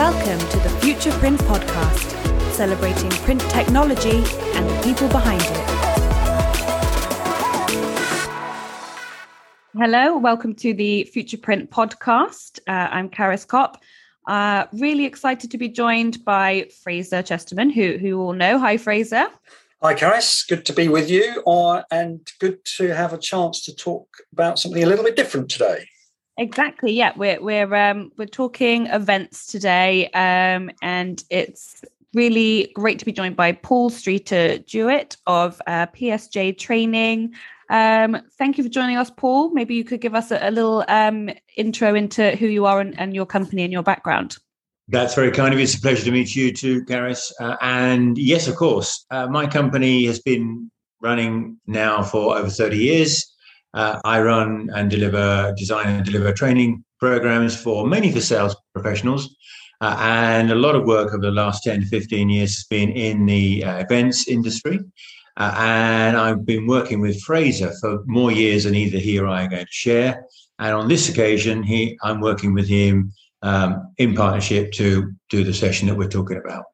Welcome to the Future Print Podcast, celebrating print technology and the people behind it. Hello, welcome to the Future Print Podcast. Uh, I'm Karis Copp. Uh, really excited to be joined by Fraser Chesterman, who, who you all know. Hi, Fraser. Hi, Karis. Good to be with you, uh, and good to have a chance to talk about something a little bit different today. Exactly. Yeah, we're we're um, we're talking events today, um, and it's really great to be joined by Paul Streeter Jewett of uh, PSJ Training. Um, thank you for joining us, Paul. Maybe you could give us a, a little um, intro into who you are and, and, your company and your background. That's very kind of you. It's a pleasure to meet you too, Karis. Uh, and yes, of course, uh, my company has been running now for over 30 years. Uh, I run and deliver, design and deliver training programs for mainly for sales professionals. Uh, and a lot of work over the last 10 to 15 years has been in the uh, events industry. Uh, and I've been working with Fraser for more years than either he or I are going to share. And on this occasion, he, I'm working with him um, in partnership to do the session that we're talking about.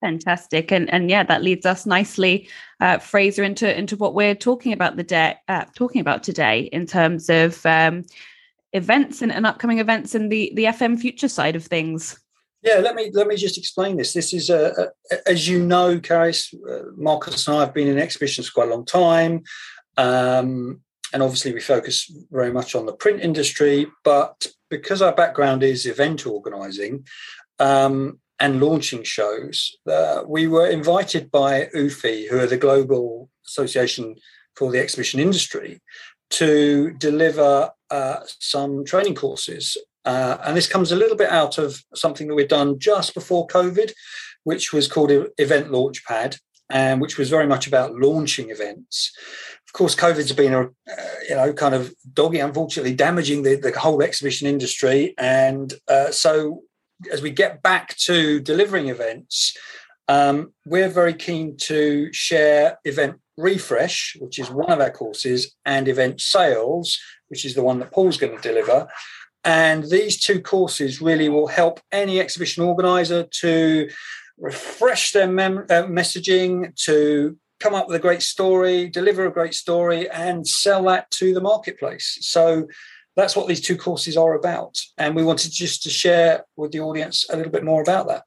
Fantastic, and and yeah, that leads us nicely, uh, Fraser, into into what we're talking about the day, uh, talking about today in terms of um, events and, and upcoming events and the the FM future side of things. Yeah, let me let me just explain this. This is a, a as you know, Karis, uh, Marcus and I have been in exhibitions for quite a long time, um, and obviously we focus very much on the print industry. But because our background is event organising, um, and launching shows, uh, we were invited by UFI, who are the Global Association for the Exhibition Industry, to deliver uh, some training courses. Uh, and this comes a little bit out of something that we'd done just before COVID, which was called Event Launchpad, and which was very much about launching events. Of course, COVID's been a uh, you know kind of doggy, unfortunately, damaging the, the whole exhibition industry, and uh, so as we get back to delivering events, um, we're very keen to share event refresh, which is one of our courses, and event sales, which is the one that Paul's going to deliver. And these two courses really will help any exhibition organizer to refresh their mem- uh, messaging, to come up with a great story, deliver a great story, and sell that to the marketplace. So that's what these two courses are about. And we wanted just to share with the audience a little bit more about that.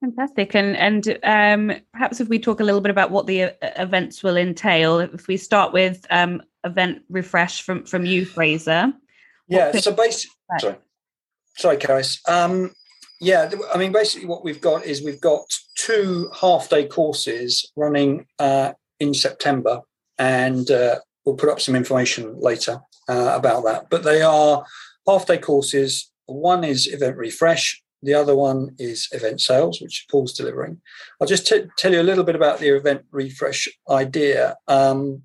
Fantastic. And and um, perhaps if we talk a little bit about what the uh, events will entail, if we start with um, event refresh from from you, Fraser. Yeah. So basically, sorry, sorry, Karis. Um, yeah, I mean, basically, what we've got is we've got two half day courses running uh, in September, and uh, we'll put up some information later uh, about that. But they are half day courses. One is event refresh, the other one is event sales, which Paul's delivering. I'll just t- tell you a little bit about the event refresh idea. Um,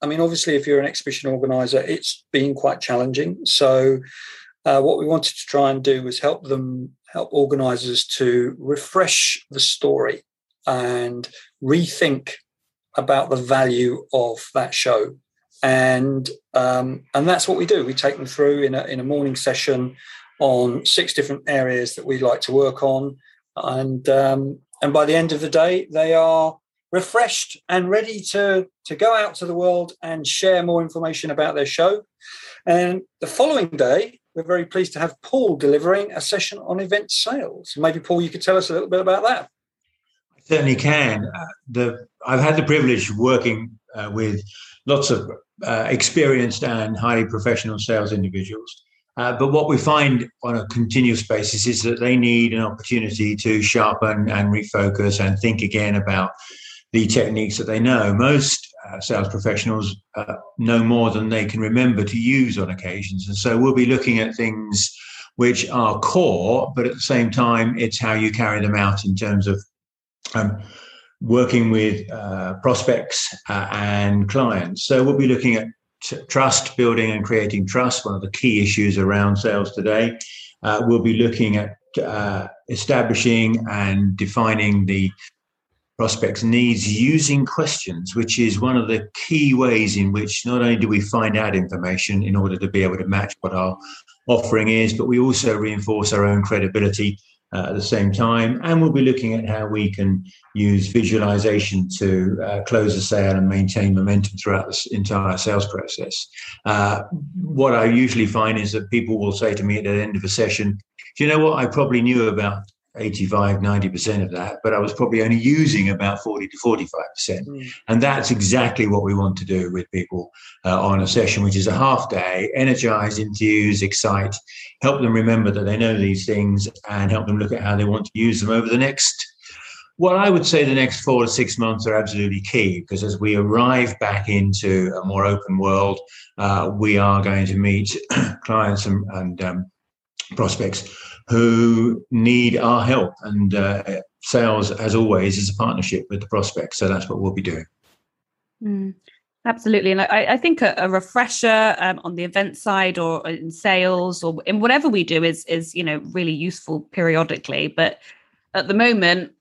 I mean, obviously, if you're an exhibition organizer, it's been quite challenging. So, uh, what we wanted to try and do was help them, help organizers to refresh the story and rethink about the value of that show and um, and that's what we do. We take them through in a in a morning session on six different areas that we'd like to work on, and um, and by the end of the day, they are refreshed and ready to to go out to the world and share more information about their show. And the following day, we're very pleased to have Paul delivering a session on event sales. Maybe Paul, you could tell us a little bit about that. I certainly can. Uh, the I've had the privilege of working uh, with lots of uh, experienced and highly professional sales individuals. Uh, but what we find on a continuous basis is that they need an opportunity to sharpen and refocus and think again about the techniques that they know. Most uh, sales professionals uh, know more than they can remember to use on occasions. And so we'll be looking at things which are core, but at the same time, it's how you carry them out in terms of um, working with uh, prospects uh, and clients. So we'll be looking at t- trust building and creating trust, one of the key issues around sales today. Uh, we'll be looking at uh, establishing and defining the prospects' needs using questions, which is one of the key ways in which not only do we find out information in order to be able to match what our offering is, but we also reinforce our own credibility uh, at the same time. And we'll be looking at how we can use visualization to uh, close a sale and maintain momentum throughout this entire sales process. Uh, what I usually find is that people will say to me at the end of a session, Do you know what? I probably knew about 85, 90% of that, but I was probably only using about 40 to 45%. Mm. And that's exactly what we want to do with people uh, on a session, which is a half day, energize, enthuse, excite, help them remember that they know these things and help them look at how they want to use them over the next. Well, I would say the next four to six months are absolutely key because as we arrive back into a more open world, uh, we are going to meet clients and, and um, prospects who need our help. And uh, sales, as always, is a partnership with the prospect. So that's what we'll be doing. Mm, absolutely. And I, I think a, a refresher um, on the event side or in sales or in whatever we do is, is, you know, really useful periodically. But at the moment,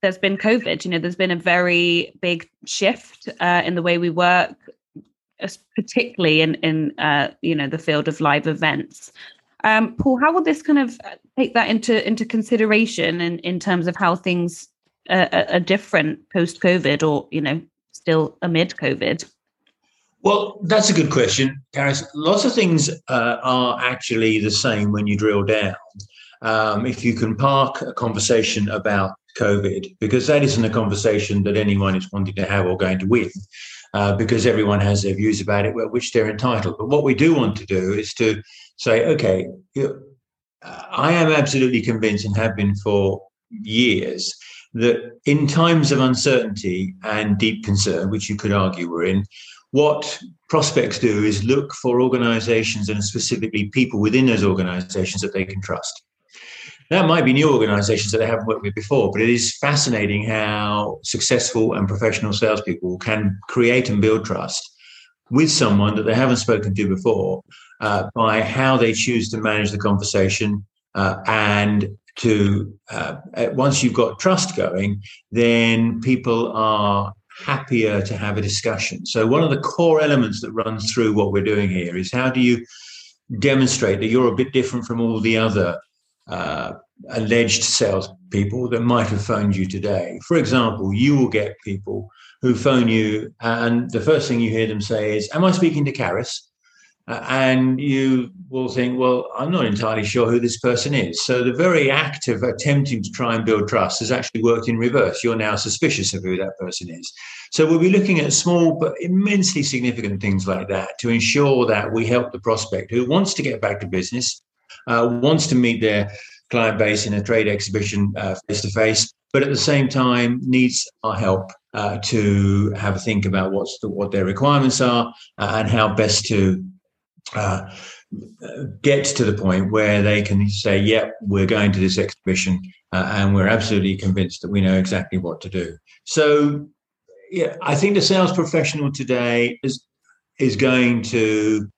there's been COVID, you know, there's been a very big shift uh, in the way we work, particularly in, in uh, you know, the field of live events. Um, Paul, how will this kind of uh, take that into into consideration in, in terms of how things uh, are different post COVID or you know still amid COVID? Well, that's a good question, Karis. Lots of things uh, are actually the same when you drill down. Um, if you can park a conversation about COVID, because that isn't a conversation that anyone is wanting to have or going to win, uh, because everyone has their views about it, which they're entitled. But what we do want to do is to say, okay, I am absolutely convinced and have been for years that in times of uncertainty and deep concern, which you could argue we're in, what prospects do is look for organizations and specifically people within those organizations that they can trust. That might be new organizations that they haven't worked with before, but it is fascinating how successful and professional salespeople can create and build trust with someone that they haven't spoken to before uh, by how they choose to manage the conversation uh, and to uh, once you've got trust going then people are happier to have a discussion. So one of the core elements that runs through what we're doing here is how do you demonstrate that you're a bit different from all the other uh, alleged salespeople that might have phoned you today. For example, you will get people who phone you, and the first thing you hear them say is, Am I speaking to Karis? Uh, and you will think, well, I'm not entirely sure who this person is. So the very act of attempting to try and build trust has actually worked in reverse. You're now suspicious of who that person is. So we'll be looking at small but immensely significant things like that to ensure that we help the prospect who wants to get back to business, uh, wants to meet their client base in a trade exhibition face to face, but at the same time needs our help uh, to have a think about what's the, what their requirements are uh, and how best to uh, get to the point where they can say, "Yep, yeah, we're going to this exhibition, uh, and we're absolutely convinced that we know exactly what to do." So, yeah, I think the sales professional today is is going to,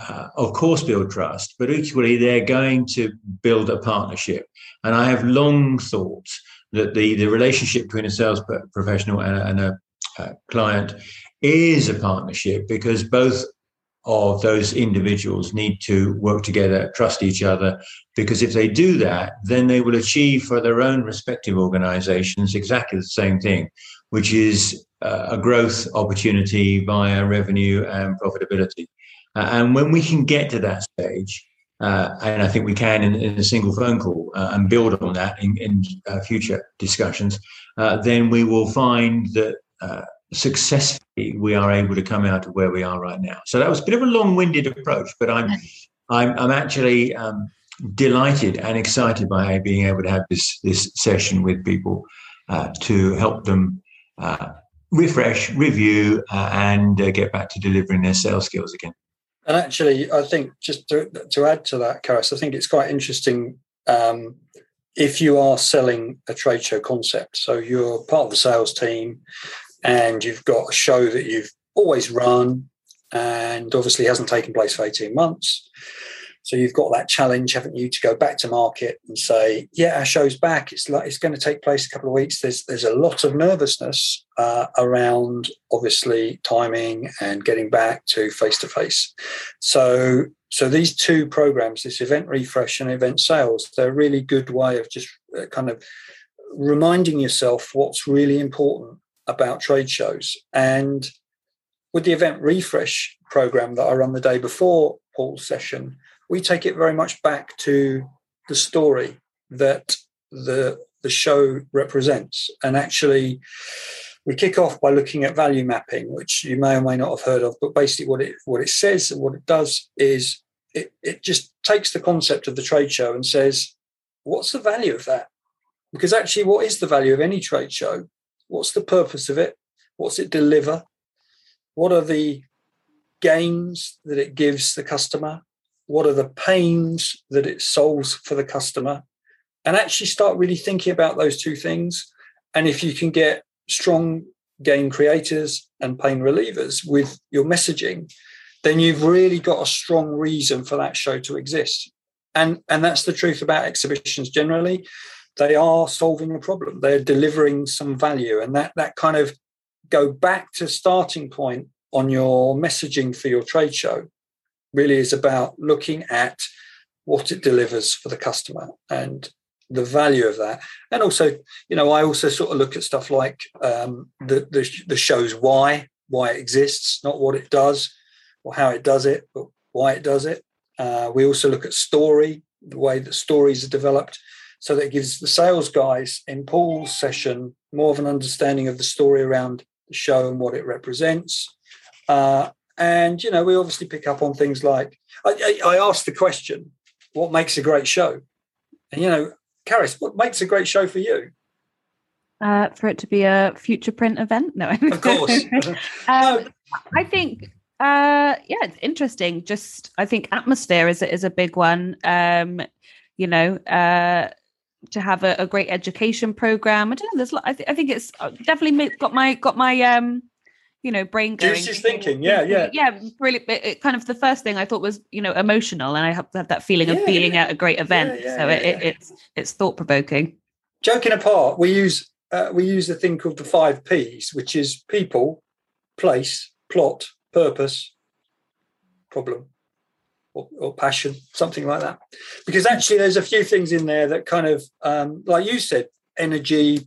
uh, of course, build trust, but equally they're going to build a partnership. And I have long thought that the the relationship between a sales professional and a, and a uh, client is a partnership because both of those individuals need to work together, trust each other, because if they do that, then they will achieve for their own respective organizations exactly the same thing, which is uh, a growth opportunity via revenue and profitability. Uh, and when we can get to that stage, uh, and I think we can in, in a single phone call uh, and build on that in, in uh, future discussions, uh, then we will find that successfully we are able to come out of where we are right now. So that was a bit of a long-winded approach, but I'm I'm, I'm actually um, delighted and excited by being able to have this this session with people uh, to help them uh, refresh, review, uh, and uh, get back to delivering their sales skills again. And actually, I think just to, to add to that, Karis, I think it's quite interesting. Um, if you are selling a trade show concept, so you're part of the sales team, and you've got a show that you've always run and obviously hasn't taken place for 18 months. So you've got that challenge, haven't you, to go back to market and say, "Yeah, our show's back. It's like it's going to take place a couple of weeks." There's there's a lot of nervousness uh, around, obviously, timing and getting back to face to face. So so these two programs, this event refresh and event sales, they're a really good way of just uh, kind of reminding yourself what's really important about trade shows. And with the event refresh program that I run the day before Paul's session, we take it very much back to the story that the the show represents. And actually, we kick off by looking at value mapping, which you may or may not have heard of. But basically, what it what it says and what it does is it, it just takes the concept of the trade show and says, what's the value of that? Because actually, what is the value of any trade show? What's the purpose of it? What's it deliver? What are the gains that it gives the customer? What are the pains that it solves for the customer and actually start really thinking about those two things. And if you can get strong gain creators and pain relievers with your messaging then you've really got a strong reason for that show to exist. And and that's the truth about exhibitions generally. They are solving a problem. They're delivering some value. And that that kind of go back to starting point on your messaging for your trade show really is about looking at what it delivers for the customer and the value of that. And also, you know, I also sort of look at stuff like um, the, the, the show's why, why it exists, not what it does or how it does it, but why it does it. Uh, we also look at story, the way that stories are developed. So that gives the sales guys in Paul's session more of an understanding of the story around the show and what it represents. Uh, and, you know, we obviously pick up on things like I, I, I asked the question, what makes a great show? And, you know, Karis, what makes a great show for you? Uh, for it to be a future print event? No, of course. um, I think, uh, yeah, it's interesting. Just, I think atmosphere is is a big one. Um, you know, uh, to have a, a, great education program. I don't know. There's, I, th- I think it's uh, definitely got my got my um you know brain going juicy thinking yeah yeah. Yeah really it, it, kind of the first thing i thought was you know emotional and i have, have that feeling yeah, of being yeah. at a great event. yeah, so it, it, it's it's thought-provoking. Joking apart we use uh, we use a thing called the five p's which is people place plot purpose problem or, or, passion something like that. Because actually there's a few things in there that kind of um, like you said energy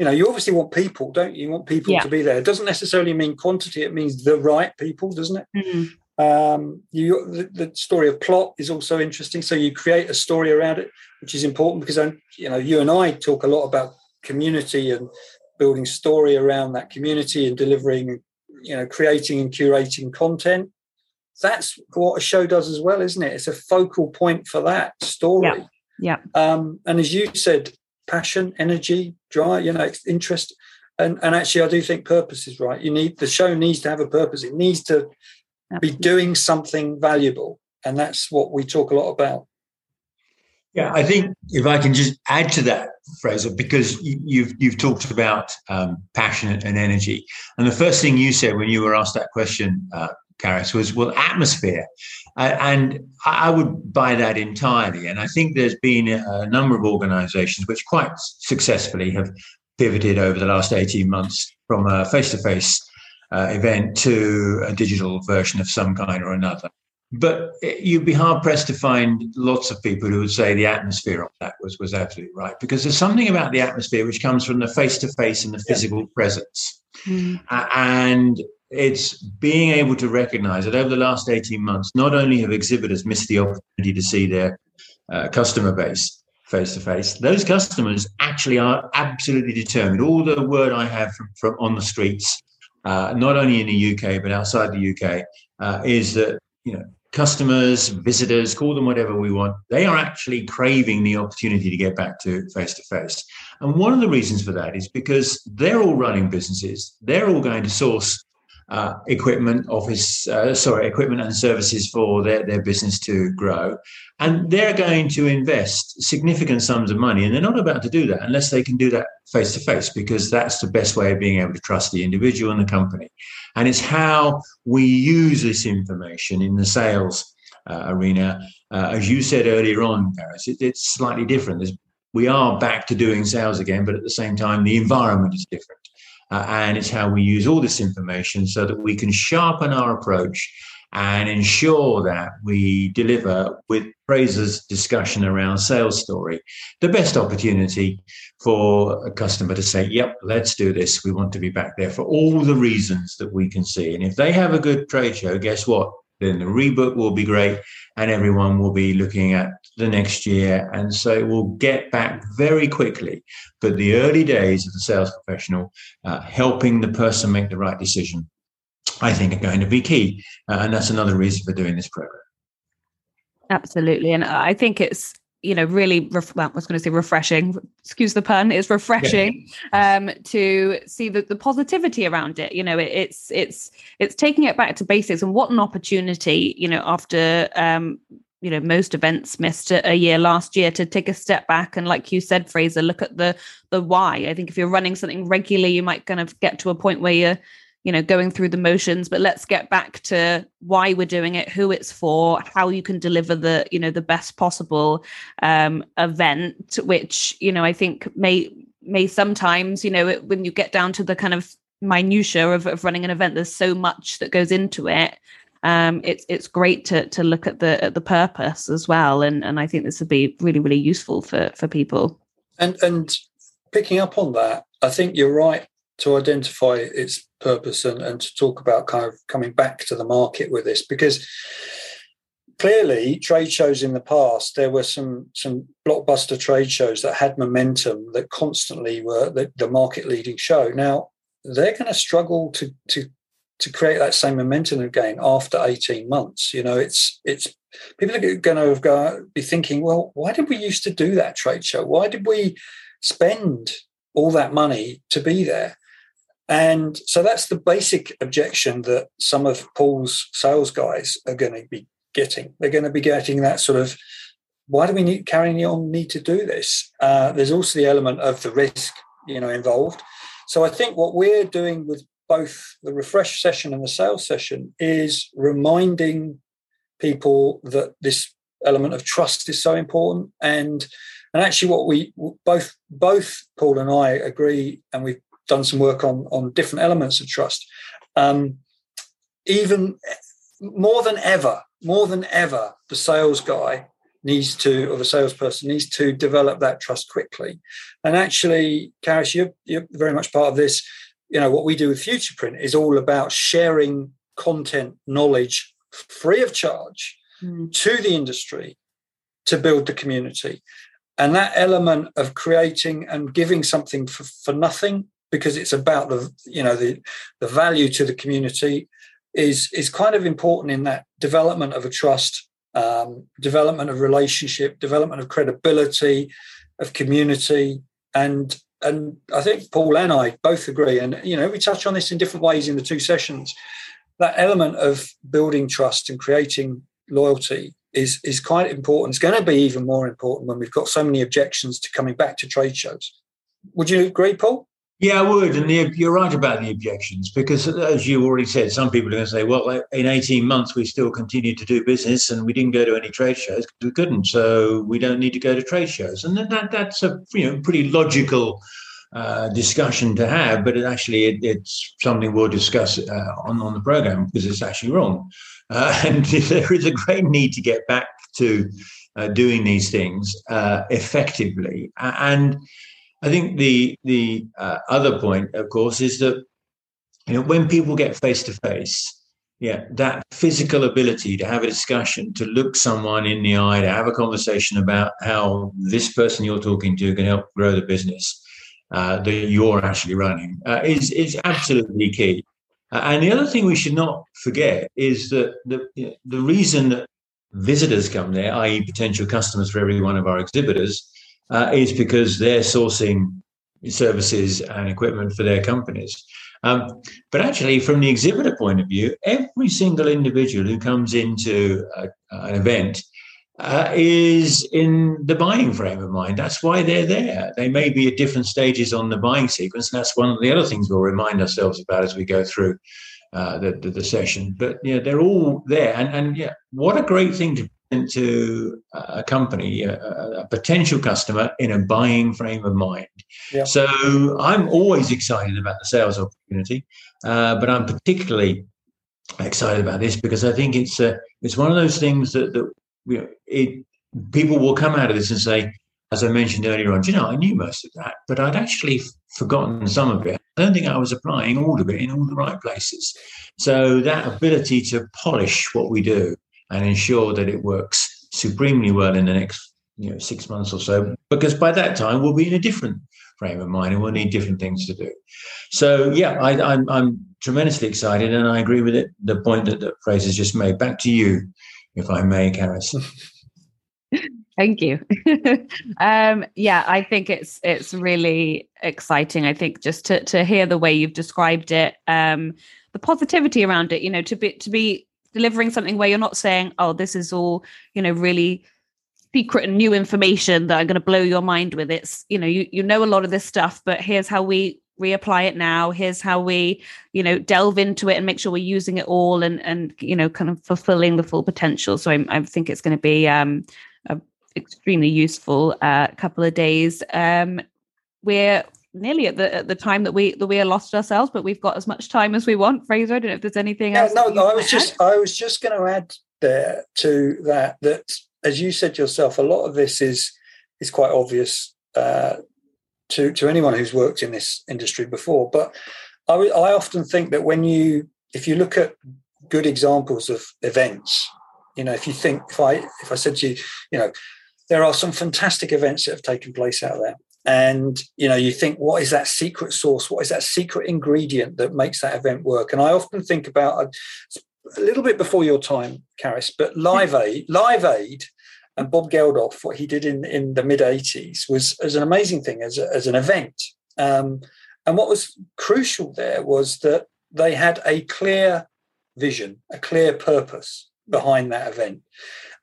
you know, you obviously want people, don't you? You want people yeah. to be there. It doesn't necessarily mean quantity; it means the right people, doesn't it? Mm-hmm. Um, you, the, the, story of plot is also interesting. So you create a story around it, which is important because you know you and I talk a lot about community and building story around that community and delivering, you know, creating and curating content. That's what a show does as well, isn't it? It's a focal point for that story. Yeah. yeah. Um, and as you said, passion, energy, drive, you know, interest. And, and actually, I do think purpose is right. You need the show needs to have a purpose. It needs to Absolutely. be doing something valuable, and that's what we talk a lot about. Yeah, I think if I can just add to that, Fraser, because you've you've talked about um, passion and energy, and the first thing you said when you were asked that question, uh, Karis, was well, atmosphere. Uh, and I would buy that entirely. And I think there's been a number of organizations which quite successfully have pivoted over the last 18 months from a face to face event to a digital version of some kind or another. But you'd be hard pressed to find lots of people who would say the atmosphere of that was, was absolutely right, because there's something about the atmosphere which comes from the face to face and the physical yeah. presence. Mm. Uh, and it's being able to recognize that over the last 18 months, not only have exhibitors missed the opportunity to see their uh, customer base face to face, those customers actually are absolutely determined. All the word I have from, from on the streets, uh, not only in the UK but outside the UK, uh, is that you know customers, visitors, call them whatever we want, they are actually craving the opportunity to get back to face to face. And one of the reasons for that is because they're all running businesses, they're all going to source uh, equipment, office, uh, sorry, equipment and services for their, their business to grow. And they're going to invest significant sums of money. And they're not about to do that unless they can do that face to face, because that's the best way of being able to trust the individual and the company. And it's how we use this information in the sales uh, arena. Uh, as you said earlier on, it, it's slightly different. There's, we are back to doing sales again, but at the same time, the environment is different. Uh, and it's how we use all this information so that we can sharpen our approach and ensure that we deliver with Fraser's discussion around sales story the best opportunity for a customer to say, Yep, let's do this. We want to be back there for all the reasons that we can see. And if they have a good trade show, guess what? Then the rebook will be great and everyone will be looking at the next year. And so we'll get back very quickly. But the early days of the sales professional, uh, helping the person make the right decision I think are going to be key. Uh, and that's another reason for doing this program. Absolutely. And I think it's, you know, really, ref- well, I was going to say refreshing, excuse the pun, it's refreshing yeah. um, to see the, the positivity around it. You know, it, it's, it's, it's taking it back to basics and what an opportunity, you know, after, um, you know most events missed a, year last year to take a step back and like you said fraser look at the the why. I think if you're running something regularly you might kind of get to a point where you're you know going through the motions but let's get back to why we're doing it who it's for how you can deliver the you know the best possible um event which you know i think may may sometimes you know it, when you get down to the kind of minutia of, of running an event there's so much that goes into it um it's it's great to to look at the at the purpose as well and and i think this would be really really useful for for people. And and picking up on that i think you're right to identify its purpose and, and to talk about kind of coming back to the market with this because clearly trade shows in the past there were some some blockbuster trade shows that had momentum that constantly were the, the market leading show. Now they're going to struggle to to to create that same momentum again after 18 months you know it's it's people are going to be thinking well why did we used to do that trade show why did we spend all that money to be there and so that's the basic objection that some of Paul's sales guys are going to be getting. They're going to be getting that sort of, why do we need carrying on need to do this? Uh, there's also the element of the risk, you know, involved. So I think what we're doing with both the refresh session and the sales session is reminding people that this element of trust is so important and and actually what we both both paul and i agree and we've done some work on on different elements of trust. Um, even more than ever, more than ever, the sales guy needs to, or the salesperson needs to develop that trust quickly. And actually, Karis, you're, you're very much part of this. You know, what we do with Futureprint is all about sharing content, knowledge free of charge mm. to the industry to build the community. And that element of creating and giving something for, for nothing because it's about the you know the the value to the community is is kind of important in that development of a trust um, development of relationship development of credibility of community and and I think Paul and I both agree and you know we touch on this in different ways in the two sessions that element of building trust and creating loyalty is is quite important. It's going to be even more important when we've got so many objections to coming back to trade shows. Would you agree Paul yeah, I would. And the, you're right about the objections because, as you already said, some people are going to say, well, in 18 months, we still continued to do business and we didn't go to any trade shows because we couldn't. So we don't need to go to trade shows. And that, that's a you know pretty logical uh, discussion to have, but it actually it, it's something we'll discuss uh, on, on the program because it's actually wrong. Uh, and there is a great need to get back to uh, doing these things uh, effectively. And I think the the uh, other point, of course, is that you know when people get face to face, yeah, that physical ability to have a discussion, to look someone in the eye, to have a conversation about how this person you're talking to can help grow the business uh, that you're actually running uh, is is absolutely key. Uh, and the other thing we should not forget is that the the reason that visitors come there, i.e., potential customers for every one of our exhibitors, uh, is because they're sourcing services and equipment for their companies. Um, but actually, from the exhibitor point of view, every single individual who comes into a, an event uh, is in the buying frame of mind. That's why they're there. They may be at different stages on the buying sequence. And that's one of the other things we'll remind ourselves about as we go through uh, the, the, the session. But yeah, they're all there, and and yeah, what a great thing to into a company, a, a, potential customer in a buying frame of mind. Yeah. So I'm always excited about the sales opportunity, uh, but I'm particularly excited about this because I think it's a, it's one of those things that that you know, it people will come out of this and say, as I mentioned earlier on, you know, I knew most of that, but I'd actually forgotten some of it. I don't think I was applying all of it in all the right places. So that ability to polish what we do and ensure that it works supremely well in the next you know six months or so, because by that time we'll be in a different frame of mind and we'll need different things to do. So yeah, I, am I'm, I'm tremendously excited, and I agree with it. The point that, that Fraser's just made. Back to you, if I may, Karis. Thank you. um, yeah, I think it's it's really exciting. I think just to to hear the way you've described it, um, the positivity around it. You know, to be to be delivering something where you're not saying, "Oh, this is all you know, really secret and new information that I'm going to blow your mind with." It's you know, you you know a lot of this stuff, but here's how we reapply it now here's how we you know delve into it and make sure we're using it all and and you know kind of fulfilling the full potential so i, I think it's going to be um a extremely useful uh, couple of days. Um, we're nearly at the at the time that we that we are lost ourselves, but we've got as much time as we want. Fraser, I don't know if there's anything yeah, else. No, no, I was just. I was just going to add there to that that as you said yourself, a lot of this is is quite obvious uh, to to anyone who's worked in this industry before. But I, I often think that when you if you look at good examples of events, you know, if you think if I if I said to you, you know, there are some fantastic events that have taken place out there. And you know, you think, what is that secret sauce? What is that secret ingredient that makes that event work? And I often think about a, a little bit before your time, Karis, but Live Aid, Live Aid, and Bob Geldof, what he did in in the mid '80s was as an amazing thing as a, as an event. Um, and what was crucial there was that they had a clear vision, a clear purpose behind that event.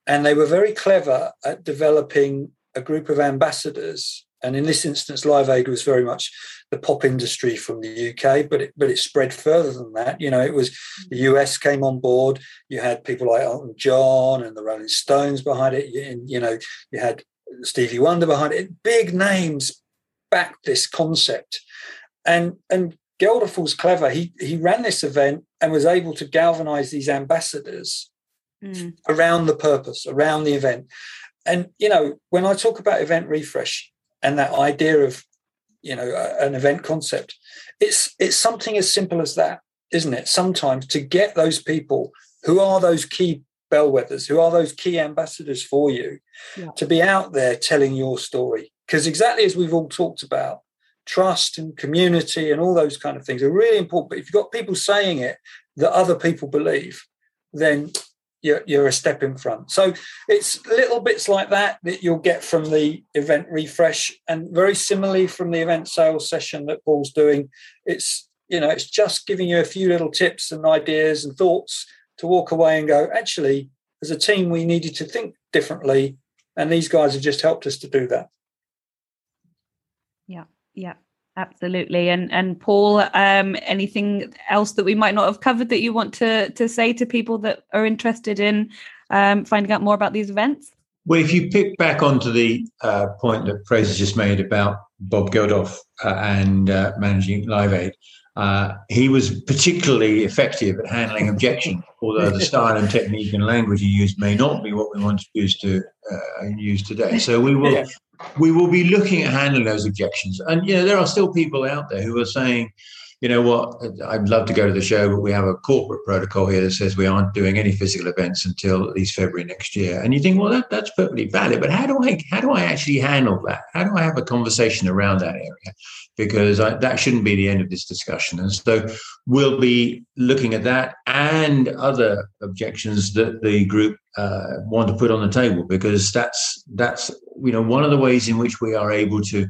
And they were very clever at developing a group of ambassadors. And in this instance, Live Aid was very much the pop industry from the UK, but it, but it spread further than that. You know, it was the US came on board. You had people like Elton John and the Rolling Stones behind it. You, you know, you had Stevie Wonder behind it. Big names backed this concept. And and Geldof was clever. He he ran this event and was able to galvanize these ambassadors mm. around the purpose, around the event. And, you know, when I talk about event refresh and that idea of, you know, an event concept, it's it's something as simple as that, isn't it? Sometimes to get those people who are those key bellwethers, who are those key ambassadors for you, yeah. to be out there telling your story. Because exactly as we've all talked about, trust and community and all those kind of things are really important. But if you've got people saying it that other people believe, then you're, you're a step in front. So it's little bits like that that you'll get from the event refresh, and very similarly from the event sales session that Paul's doing. It's you know it's just giving you a few little tips and ideas and thoughts to walk away and go. Actually, as a team, we needed to think differently, and these guys have just helped us to do that. Yeah, yeah. Absolutely. And and Paul, um, anything else that we might not have covered that you want to to say to people that are interested in um, finding out more about these events? Well, if you pick back onto the uh, point that Fraser just made about Bob Geldof uh, and uh, managing Live Aid, uh, he was particularly effective at handling objection, although the style and technique and language he used may not be what we want to use to uh, use today. So we will yeah we will be looking at handling those objections. And you know, there are still people out there who are saying, you know what, I'd love to go to the show, but we have a corporate protocol here that says we aren't doing any physical events until at least February next year. And you think, well, that, that's perfectly valid, but how do I how do I actually handle that? How do I have a conversation around that area? Because I, that shouldn't be the end of this discussion. And so we'll be looking at that and other objections that the group uh, want to put on the table, because that's that's you know one of the ways in which we are able to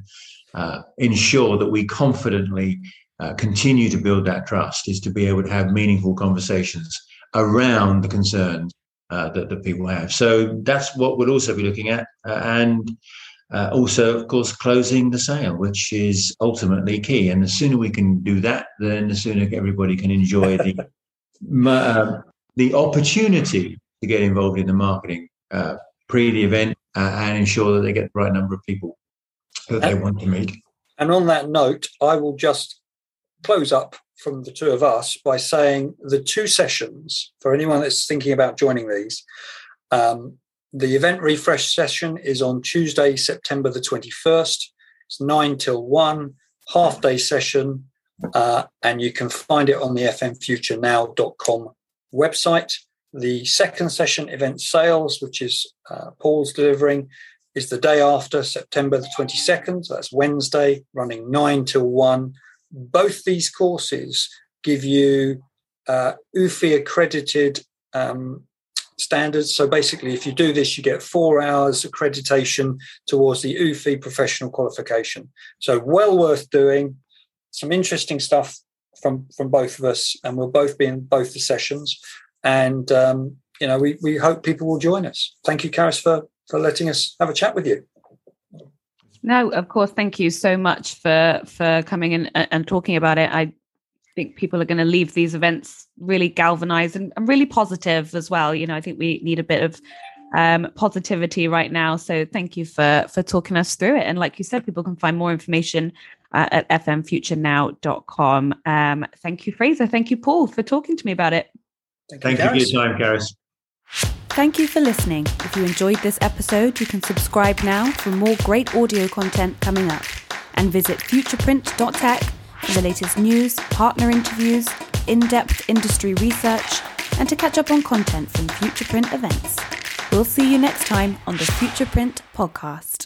uh, ensure that we confidently uh, continue to build that trust is to be able to have meaningful conversations around the concerns uh, that, that people have. So that's what we'll also be looking at. Uh, and uh, also, of course, closing the sale, which is ultimately key. And the sooner we can do that, then the sooner everybody can enjoy the uh, the opportunity to get involved in the marketing uh, pre the event uh, and ensure that they get the right number of people that they want to meet. And on that note, I will just close up from the two of us by saying the two sessions for anyone that's thinking about joining these. Um, the event refresh session is on Tuesday, September the 21st. It's 9 till 1, half day session, uh, and you can find it on the fmfuturenow.com website. The second session, event sales, which is uh, Paul's delivering, is the day after September the 22nd. So that's Wednesday, running 9 till 1. Both these courses give you uh, UFI accredited um, standards. So basically, if you do this, you get four hours accreditation towards the UFI professional qualification. So well worth doing. Some interesting stuff from from both of us, and we'll both be in both the sessions. And um, you know, we we hope people will join us. Thank you, Karis, for for letting us have a chat with you. No, of course. Thank you so much for for coming in and, and talking about it. I think people are going to leave these events really galvanized and, and, really positive as well. You know, I think we need a bit of um, positivity right now. So thank you for for talking us through it. And like you said, people can find more information uh, at fmfuturenow.com. Um, thank you, Fraser. Thank you, Paul, for talking to me about it. Thank, thank you, you for your time, Karis. Thank you for listening. If you enjoyed this episode, you can subscribe now for more great audio content coming up. And visit futureprint.tech for the latest news, partner interviews, in depth industry research, and to catch up on content from Futureprint events. We'll see you next time on the Futureprint podcast.